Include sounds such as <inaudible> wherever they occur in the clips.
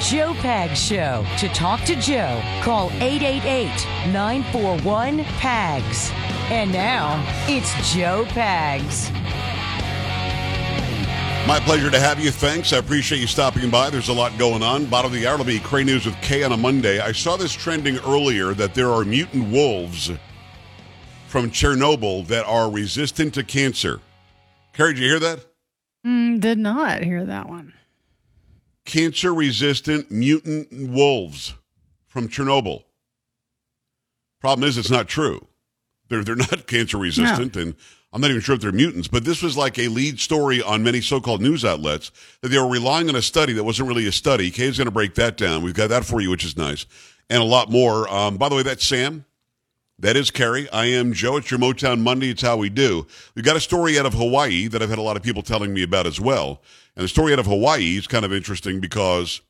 Joe Pags Show. To talk to Joe, call 888 941 PAGS. And now, it's Joe Pags. My pleasure to have you. Thanks. I appreciate you stopping by. There's a lot going on. Bottom of the hour will be Kray News with Kay on a Monday. I saw this trending earlier that there are mutant wolves from Chernobyl that are resistant to cancer. Carrie, did you hear that? Mm, did not hear that one. Cancer resistant mutant wolves from Chernobyl. Problem is, it's not true. They're, they're not <laughs> cancer resistant, no. and I'm not even sure if they're mutants, but this was like a lead story on many so-called news outlets that they were relying on a study that wasn't really a study. Kay's going to break that down. We've got that for you, which is nice, and a lot more. Um, by the way, that's Sam. That is Carrie. I am Joe. It's your Motown Monday. It's how we do. We've got a story out of Hawaii that I've had a lot of people telling me about as well. And the story out of Hawaii is kind of interesting because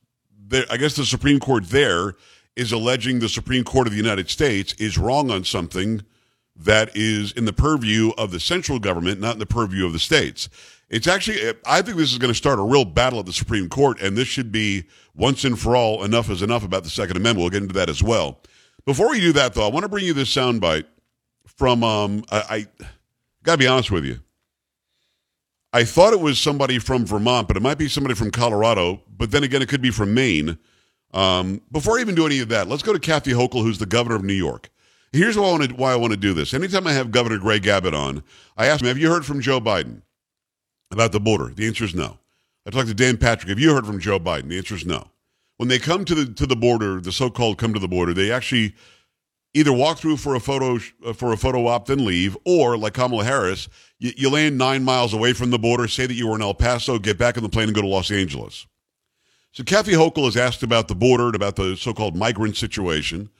there, I guess the Supreme Court there is alleging the Supreme Court of the United States is wrong on something – that is in the purview of the central government, not in the purview of the states. It's actually, I think this is going to start a real battle at the Supreme Court, and this should be once and for all enough is enough about the Second Amendment. We'll get into that as well. Before we do that, though, I want to bring you this soundbite from, um, I, I got to be honest with you. I thought it was somebody from Vermont, but it might be somebody from Colorado. But then again, it could be from Maine. Um, before I even do any of that, let's go to Kathy Hochul, who's the governor of New York. Here's why I, want to, why I want to do this. Anytime I have Governor Greg Abbott on, I ask him, Have you heard from Joe Biden about the border? The answer is no. I talked to Dan Patrick. Have you heard from Joe Biden? The answer is no. When they come to the to the border, the so-called come to the border, they actually either walk through for a photo uh, for a photo op then leave, or like Kamala Harris, you, you land nine miles away from the border, say that you were in El Paso, get back on the plane and go to Los Angeles. So Kathy Hochul has asked about the border, about the so-called migrant situation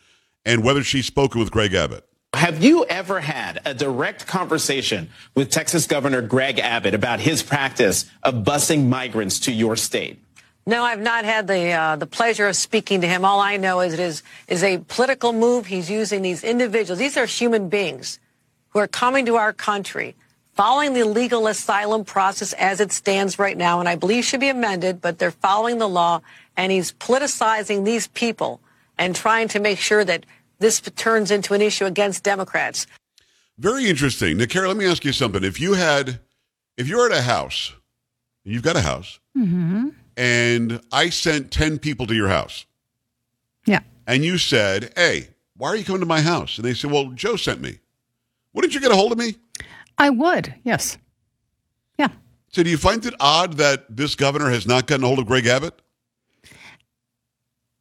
and whether she's spoken with Greg Abbott. Have you ever had a direct conversation with Texas Governor Greg Abbott about his practice of busing migrants to your state? No, I've not had the uh, the pleasure of speaking to him. All I know is it is is a political move. He's using these individuals. These are human beings who are coming to our country, following the legal asylum process as it stands right now, and I believe should be amended. But they're following the law, and he's politicizing these people and trying to make sure that this turns into an issue against Democrats. Very interesting. Nick, let me ask you something. If you had, if you're at a house, you've got a house, mm-hmm. And I sent 10 people to your house. Yeah. And you said, hey, why are you coming to my house? And they said, well, Joe sent me. Wouldn't you get a hold of me? I would, yes. Yeah. So do you find it odd that this governor has not gotten a hold of Greg Abbott?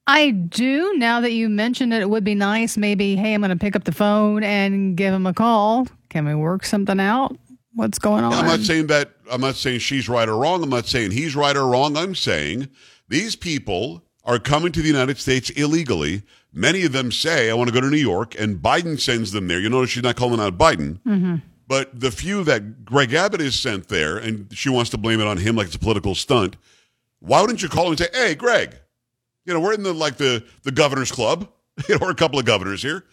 I do. Now that you mentioned it, it would be nice. Maybe, hey, I'm going to pick up the phone and give him a call. Can we work something out? What's going on? I'm not saying that. I'm not saying she's right or wrong. I'm not saying he's right or wrong. I'm saying these people are coming to the United States illegally. Many of them say, I want to go to New York, and Biden sends them there. You notice she's not calling out Biden. Mm-hmm. But the few that Greg Abbott is sent there, and she wants to blame it on him like it's a political stunt, why wouldn't you call him and say, hey, Greg, you know, we're in the like the the governor's club. <laughs> You know, we're a couple of governors here.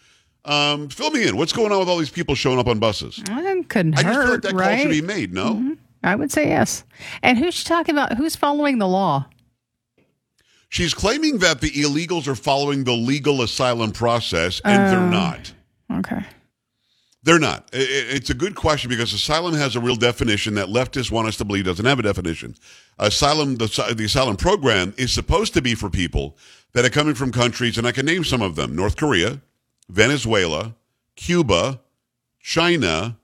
Um, fill me in. What's going on with all these people showing up on buses? It couldn't I hurt, just feel like that right? call should be made. No, mm-hmm. I would say yes. And who's she talking about? Who's following the law? She's claiming that the illegals are following the legal asylum process, and uh, they're oh, not. Okay. They're not. It's a good question because asylum has a real definition that leftists want us to believe doesn't have a definition. Asylum, the, the asylum program is supposed to be for people that are coming from countries, and I can name some of them North Korea, Venezuela, Cuba, China,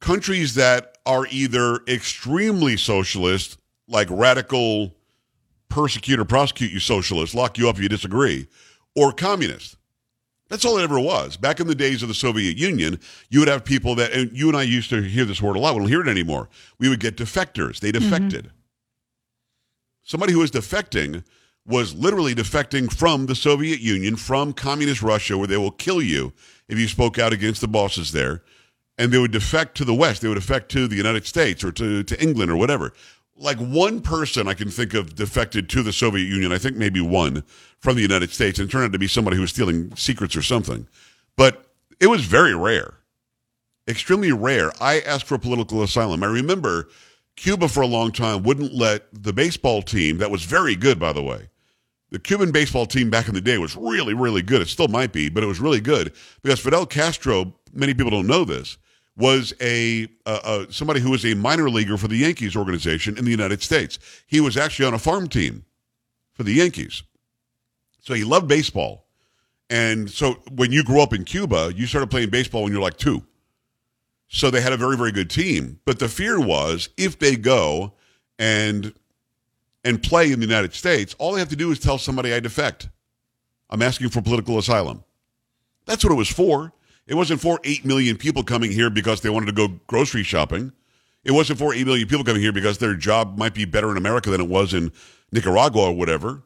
countries that are either extremely socialist, like radical persecute or prosecute you socialists, lock you up if you disagree, or communist. That's all it ever was. Back in the days of the Soviet Union, you would have people that, and you and I used to hear this word a lot. We don't hear it anymore. We would get defectors. They defected. Mm-hmm. Somebody who was defecting was literally defecting from the Soviet Union, from communist Russia, where they will kill you if you spoke out against the bosses there. And they would defect to the West. They would defect to the United States or to, to England or whatever like one person I can think of defected to the Soviet Union. I think maybe one from the United States, and turned out to be somebody who was stealing secrets or something. But it was very rare, extremely rare. I asked for political asylum. I remember Cuba for a long time wouldn't let the baseball team that was very good, by the way. The Cuban baseball team back in the day was really, really good. It still might be, but it was really good because Fidel Castro, many people don't know this, was a, somebody who was a minor leaguer for the Yankees organization in the United States. He was actually on a farm team for the Yankees. So he loved baseball. And so when you grew up in Cuba, you started playing baseball when you're like two. So they had a very, very good team. But the fear was if they go and and play in the United States, all they have to do is tell somebody I defect. I'm asking for political asylum. That's what it was for. It wasn't for 8 million people coming here because they wanted to go grocery shopping. It wasn't for 8 million people coming here because their job might be better in America than it was in Nicaragua or whatever.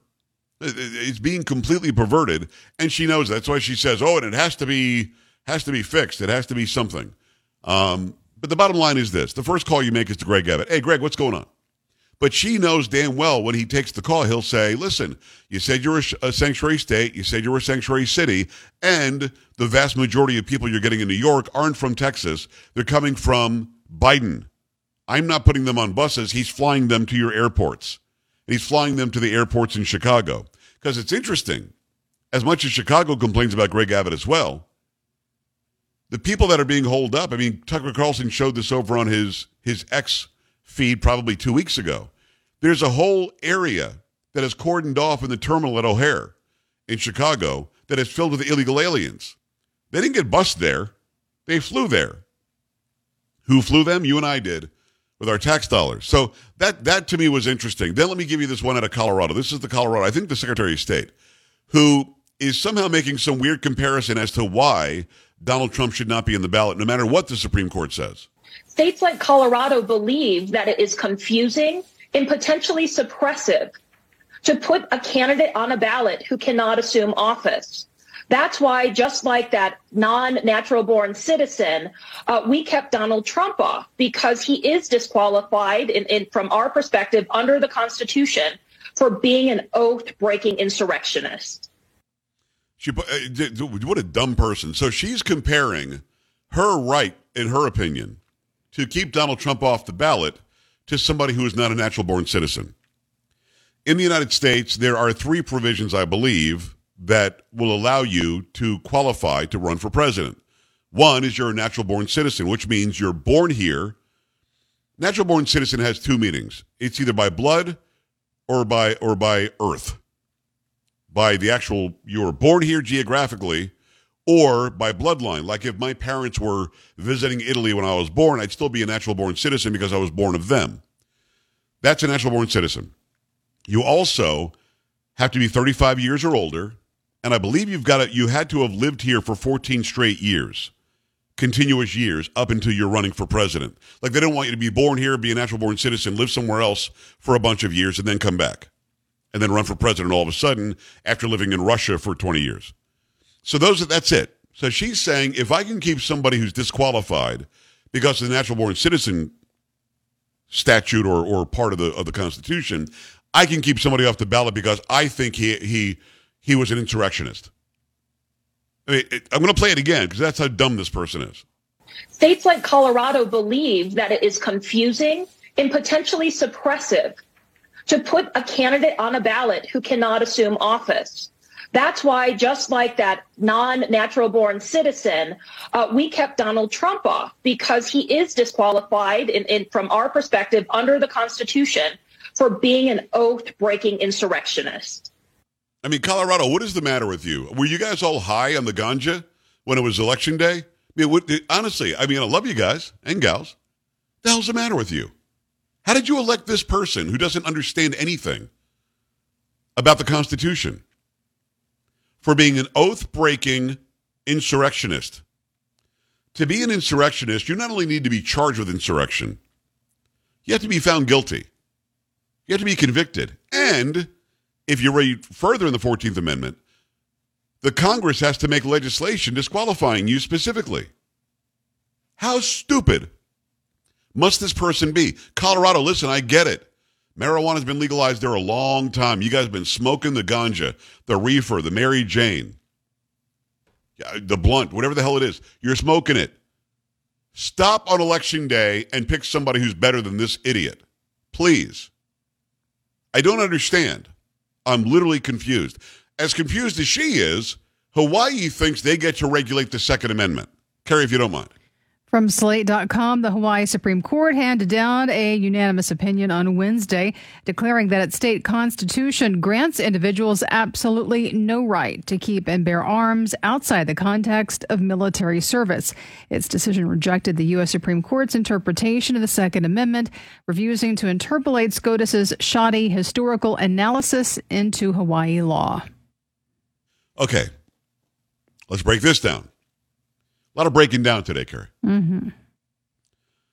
It's being completely perverted, and she knows that. That's why she says, "Oh, and it has to be has to be fixed. It has to be something." Um, but the bottom line is this: the first call you make is to Greg Abbott. Hey, Greg, what's going on? But she knows damn well when he takes the call, he'll say, listen, you said you're a, sanctuary state, you said you're a sanctuary city, and the vast majority of people you're getting in New York aren't from Texas. They're coming from Biden. I'm not putting them on buses. He's flying them to your airports. He's flying them to the airports in Chicago. Because it's interesting, as much as Chicago complains about Greg Abbott as well, the people that are being holed up, I mean, Tucker Carlson showed this over on his, his X feed probably two weeks ago. There's a whole area that is cordoned off in the terminal at O'Hare in Chicago that is filled with illegal aliens. They didn't get bused there, they flew there. Who flew them? You and I did with our tax dollars. So that that to me was interesting. Then let me give you this one out of Colorado. This is the Colorado, I think the Secretary of State, who is somehow making some weird comparison as to why Donald Trump should not be in the ballot, no matter what the Supreme Court says. States like Colorado believe that it is confusing and potentially suppressive to put a candidate on a ballot who cannot assume office. That's why, just like that non natural born citizen, uh, we kept Donald Trump off because he is disqualified, in, in, from our perspective, under the Constitution for being an oath breaking insurrectionist. She, uh, what a dumb person. So she's comparing her right, in her opinion, to keep Donald Trump off the ballot to somebody who is not a natural born citizen. In the United States, there are three provisions, I believe, that will allow you to qualify to run for president. One is you're a natural born citizen, which means you're born here. Natural born citizen has two meanings. It's either by blood or by or by earth. By the actual you were born here geographically or by bloodline. Like if my parents were visiting Italy when I was born, I'd still be a natural born citizen because I was born of them. That's a natural born citizen. You also have to be 35 years or older, and I believe you've got to, you had to have lived here for 14 straight years, continuous years up until you're running for president. Like they don't want you to be born here, be a natural born citizen, live somewhere else for a bunch of years, and then come back, and then run for president all of a sudden after living in Russia for 20 years. So those that's it. So she's saying if I can keep somebody who's disqualified because of the natural born citizen statute or, or part of the of the Constitution, I can keep somebody off the ballot because I think he he he was an insurrectionist. I mean, it, I'm going to play it again because that's how dumb this person is. States like Colorado believe that it is confusing and potentially suppressive to put a candidate on a ballot who cannot assume office. That's why, just like that non natural born citizen, uh, we kept Donald Trump off because he is disqualified, in, in, from our perspective, under the Constitution for being an oath breaking insurrectionist. I mean, Colorado, what is the matter with you? Were you guys all high on the ganja when it was election day? I mean, what, honestly, I mean, I love you guys and gals. The hell's the matter with you? How did you elect this person who doesn't understand anything about the Constitution? For being an oath breaking insurrectionist. To be an insurrectionist, you not only need to be charged with insurrection, you have to be found guilty. You have to be convicted. And if you read further in the 14th Amendment, the Congress has to make legislation disqualifying you specifically. How stupid must this person be? Colorado, listen, I get it. Marijuana's been legalized there a long time. You guys have been smoking the ganja, the reefer, the Mary Jane, the blunt, whatever the hell it is. You're smoking it. Stop on election day and pick somebody who's better than this idiot. Please. I don't understand. I'm literally confused. As confused as she is, Hawaii thinks they get to regulate the Second Amendment. Carrie, if you don't mind. From Slate.com, the Hawaii Supreme Court handed down a unanimous opinion on Wednesday, declaring that its state constitution grants individuals absolutely no right to keep and bear arms outside the context of military service. Its decision rejected the U.S. Supreme Court's interpretation of the Second Amendment, refusing to interpolate SCOTUS's shoddy historical analysis into Hawaii law. Okay, let's break this down. A lot of breaking down today, Carrie. Mm-hmm.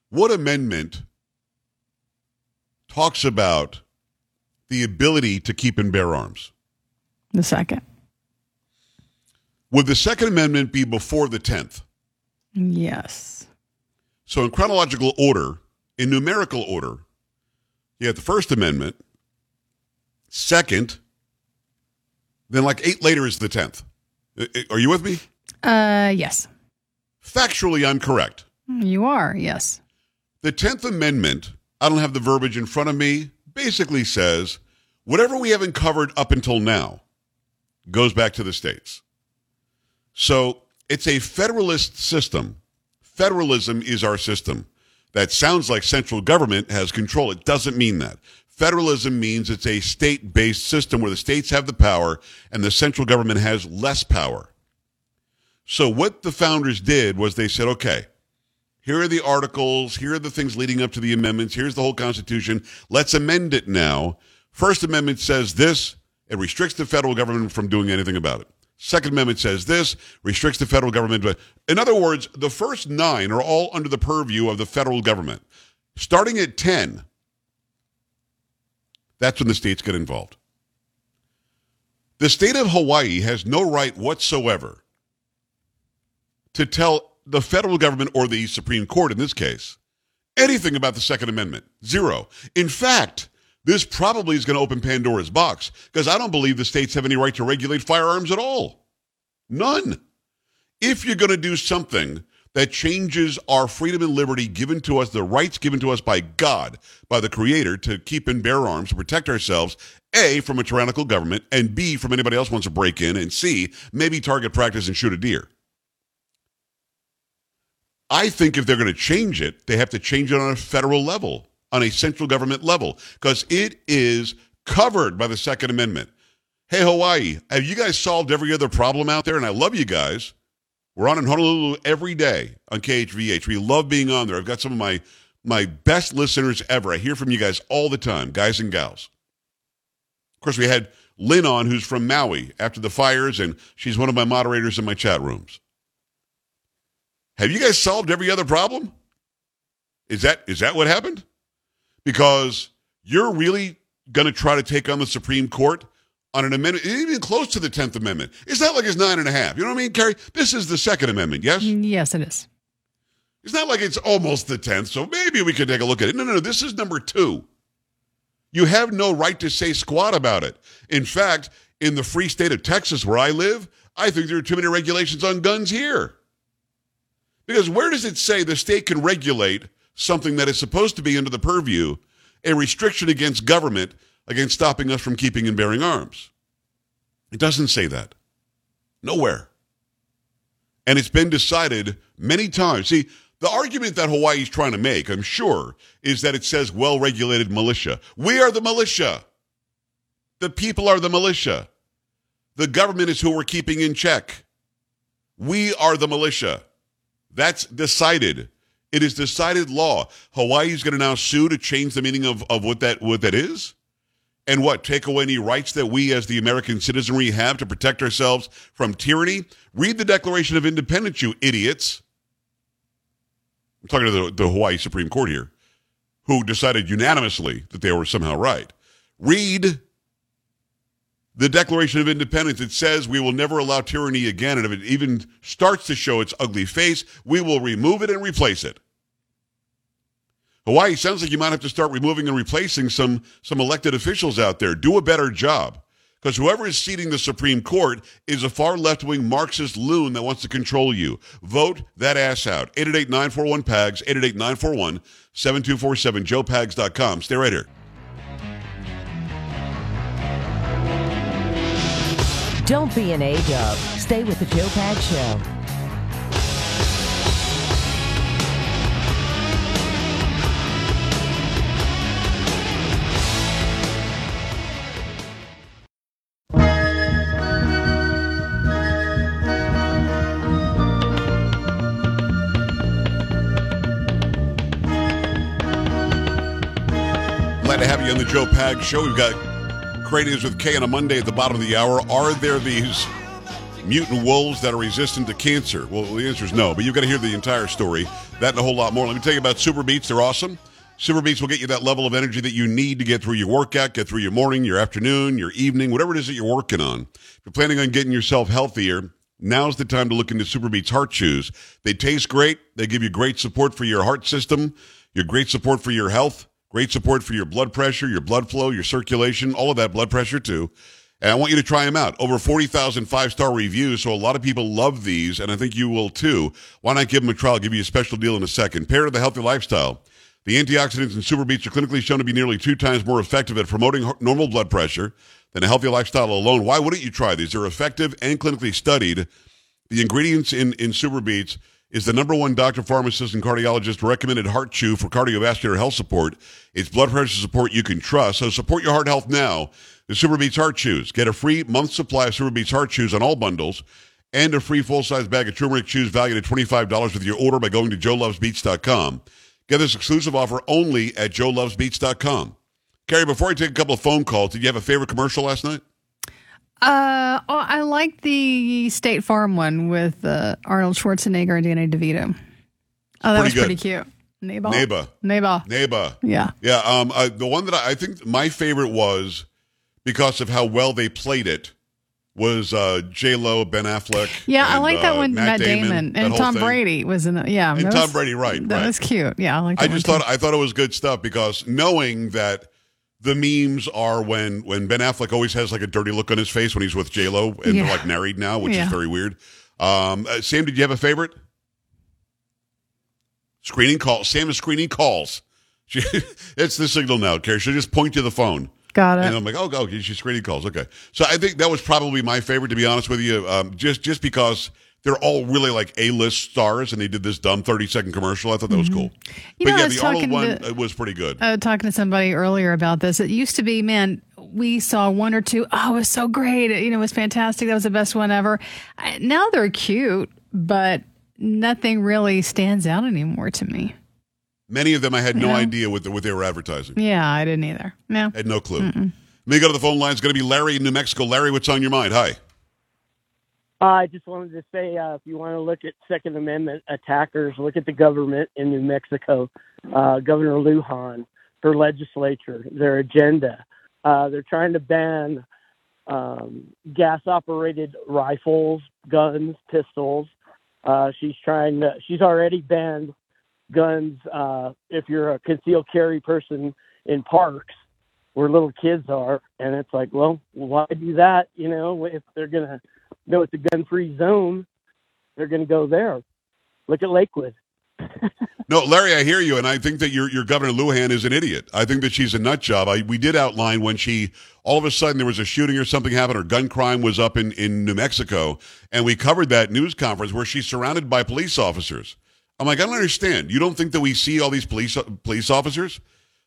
What amendment talks about the ability to keep and bear arms? The second. Would the Second Amendment be before the 10th? Yes. So, in chronological order, in numerical order, you have the First Amendment, second, then like eight later is the 10th. Are you with me? Uh, yes. Factually, I'm correct. You are, yes. The 10th Amendment, I don't have the verbiage in front of me, basically says whatever we haven't covered up until now goes back to the states. So it's a federalist system. Federalism is our system. That sounds like central government has control. It doesn't mean that. Federalism means it's a state based system where the states have the power and the central government has less power. So, what the founders did was they said, okay, here are the articles, here are the things leading up to the amendments, here's the whole Constitution. Let's amend it now. First Amendment says this, it restricts the federal government from doing anything about it. Second Amendment says this, restricts the federal government. But in other words, the first nine are all under the purview of the federal government. Starting at 10, that's when the states get involved. The state of Hawaii has no right whatsoever to tell the federal government or the Supreme Court in this case anything about the Second Amendment. Zero. In fact, this probably is going to open Pandora's box because I don't believe the states have any right to regulate firearms at all. None. If you're going to do something that changes our freedom and liberty given to us, the rights given to us by God, by the Creator, to keep and bear arms, to protect ourselves, A, from a tyrannical government, and B, from anybody else wants to break in, and C, maybe target practice and shoot a deer. I think if they're going to change it, they have to change it on a federal level, on a central government level, because it is covered by the Second Amendment. Hey, Hawaii, have you guys solved every other problem out there? And I love you guys. We're on in Honolulu every day on KHVH. We love being on there. I've got some of my my best listeners ever. I hear from you guys all the time, guys and gals. Of course, we had Lynn on, who's from Maui after the fires, and she's one of my moderators in my chat rooms. Have you guys solved every other problem? Is that is that what happened? Because you're really going to try to take on the Supreme Court on an amendment, even close to the Tenth Amendment. It's not like it's nine and a half. You know what I mean, Carrie? This is the Second Amendment. Yes. Mm, yes, it is. It's not like it's almost the tenth, so maybe we could take a look at it. No, no, no. This is number two. You have no right to say squat about it. In fact, in the free state of Texas, where I live, I think there are too many regulations on guns here. Because where does it say the state can regulate something that is supposed to be under the purview, a restriction against government against stopping us from keeping and bearing arms? It doesn't say that. Nowhere. And it's been decided many times. See, the argument that Hawaii is trying to make, I'm sure, is that it says well regulated militia. We are the militia. The people are the militia. The government is who we're keeping in check. We are the militia. That's decided. It is decided law. Hawaii is going to now sue to change the meaning of, of what that what that is, and what take away any rights that we as the American citizenry have to protect ourselves from tyranny. Read the Declaration of Independence, you idiots. I'm talking to the, the Hawaii Supreme Court here, who decided unanimously that they were somehow right. Read the Declaration of Independence, it says we will never allow tyranny again. And if it even starts to show its ugly face, we will remove it and replace it. Hawaii sounds like you might have to start removing and replacing some, some elected officials out there. Do a better job. Because whoever is seating the Supreme Court is a far left wing Marxist loon that wants to control you. Vote that ass out. 888 941 PAGS, 888 941 7247, joepags.com. Stay right here. Don't be an A-dub. Stay with the Joe Pag Show. Glad to have you on the Joe Pag Show. We've got Kray News with Kay on a Monday at the bottom of the hour. Are there these mutant wolves that are resistant to cancer? Well, the answer is no, but you've got to hear the entire story. That and a whole lot more. Let me tell you about Super Beets. They're awesome. Super Beets will get you that level of energy that you need to get through your workout, get through your morning, your afternoon, your evening, whatever it is that you're working on. If you're planning on getting yourself healthier, now's the time to look into Super Beets Heart Chews. They taste great. They give you great support for your heart system, your great support for your health. Great support for your blood pressure, your blood flow, your circulation, all of that blood pressure too. And I want you to try them out. Over 40,000 five star reviews, so a lot of people love these, and I think you will too. Why not give them a try? I'll give you a special deal in a second. Pair to the healthy lifestyle. The antioxidants in Super Beets are clinically shown to be nearly two times more effective at promoting normal blood pressure than a healthy lifestyle alone. Why wouldn't you try these? They're effective and clinically studied. The ingredients in, in Super Beets is the number one doctor, pharmacist, and cardiologist recommended heart chew for cardiovascular health support. It's blood pressure support you can trust. So support your heart health now. The SuperBeets Heart Chews. Get a free month supply of SuperBeets Heart Chews on all bundles and a free full-size bag of turmeric chews valued at $25 with your order by going to joelovesbeats.com. Get this exclusive offer only at joelovesbeats.com. Carrie, before I take a couple of phone calls, did you have a favorite commercial last night? Uh, oh, I like the State Farm one with uh, Arnold Schwarzenegger and Danny DeVito. Oh, that Pretty was good. pretty cute. Neighbor. Neighbor. Neighbor. Neighbor. Yeah. Yeah, um, uh, the one that I, I think my favorite was because of how well they played it was uh, J Lo, Ben Affleck. Yeah, I like that uh, one. Matt, Damon, that and Tom thing. Brady was in it. Yeah, And Tom was- Brady, right, That right. was cute. Yeah, I like. I just one thought I thought it was good stuff because knowing that the memes are when when Ben Affleck always has like a dirty look on his face when he's with J Lo and Yeah. they're like married now, which Yeah. is very weird. Um, uh, Sam, did you have a favorite? Screening call. Sam is screening calls. <laughs> She, it's the signal now, Carrie. She'll just point to the phone. Got it. And I'm like, oh, go. She's screening calls. Okay. So I think that was probably my favorite, to be honest with you, um, just just because they're all really like A-list stars, and they did this dumb 30 second commercial. I thought that was cool. Mm-hmm. You but know, I yeah, was the Arnold one to- was pretty good. uh, talking to somebody earlier about this. It used to be, man, we saw one or two. Oh, it was so great. You know, it was fantastic. That was the best one ever. I, now they're cute, but nothing really stands out anymore to me. Many of them I had no Yeah. idea what, the, what they were advertising. Yeah, I didn't either. No. Had no clue. Let me go to the phone line. It's going to be Larry in New Mexico. Larry, what's on your mind? Hi. I just wanted to say, uh, if you want to look at Second Amendment attackers, look at the government in New Mexico, uh, Governor Lujan, her legislature, their agenda. Uh, they're trying to ban um, gas-operated rifles, guns, pistols. Uh, she's trying to. She's already banned guns uh, if you're a concealed carry person in parks where little kids are, and it's like, well, why do that? You know, if they're gonna know it's a gun-free zone, they're going to go there. Look at Lakewood. <laughs> No, Larry, I hear you, and I think that your your Governor Lujan is an idiot. I think that she's a nut job. I, we did outline when she all of a sudden there was a shooting or something happened, or gun crime was up in in New Mexico, and we covered that news conference where she's surrounded by police officers. I'm like, I don't understand. You don't think that we see all these police police officers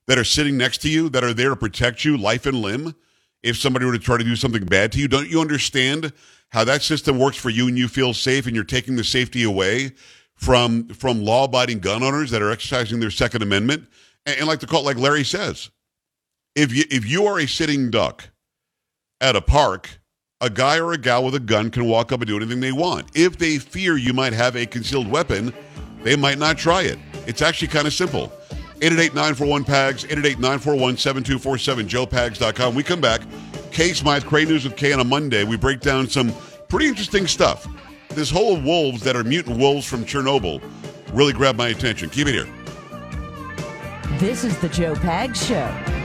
that are sitting next to you that are there to protect you, life and limb? If somebody were to try to do something bad to you, don't you understand how that system works for you and you feel safe and you're taking the safety away from from law abiding gun owners that are exercising their Second Amendment? And, and like the call, like Larry says, if you if you are a sitting duck at a park, a guy or a gal with a gun can walk up and do anything they want. If they fear you might have a concealed weapon, they might not try it. It's actually kind of simple. 888-941-PAGS, 888-941-7247, joepags.com. We come back. Kay Smythe, Kray News with Kay on a Monday. We break down some pretty interesting stuff. This whole wolves that are mutant wolves from Chernobyl really grabbed my attention. Keep it here. This is the Joe Pag Show.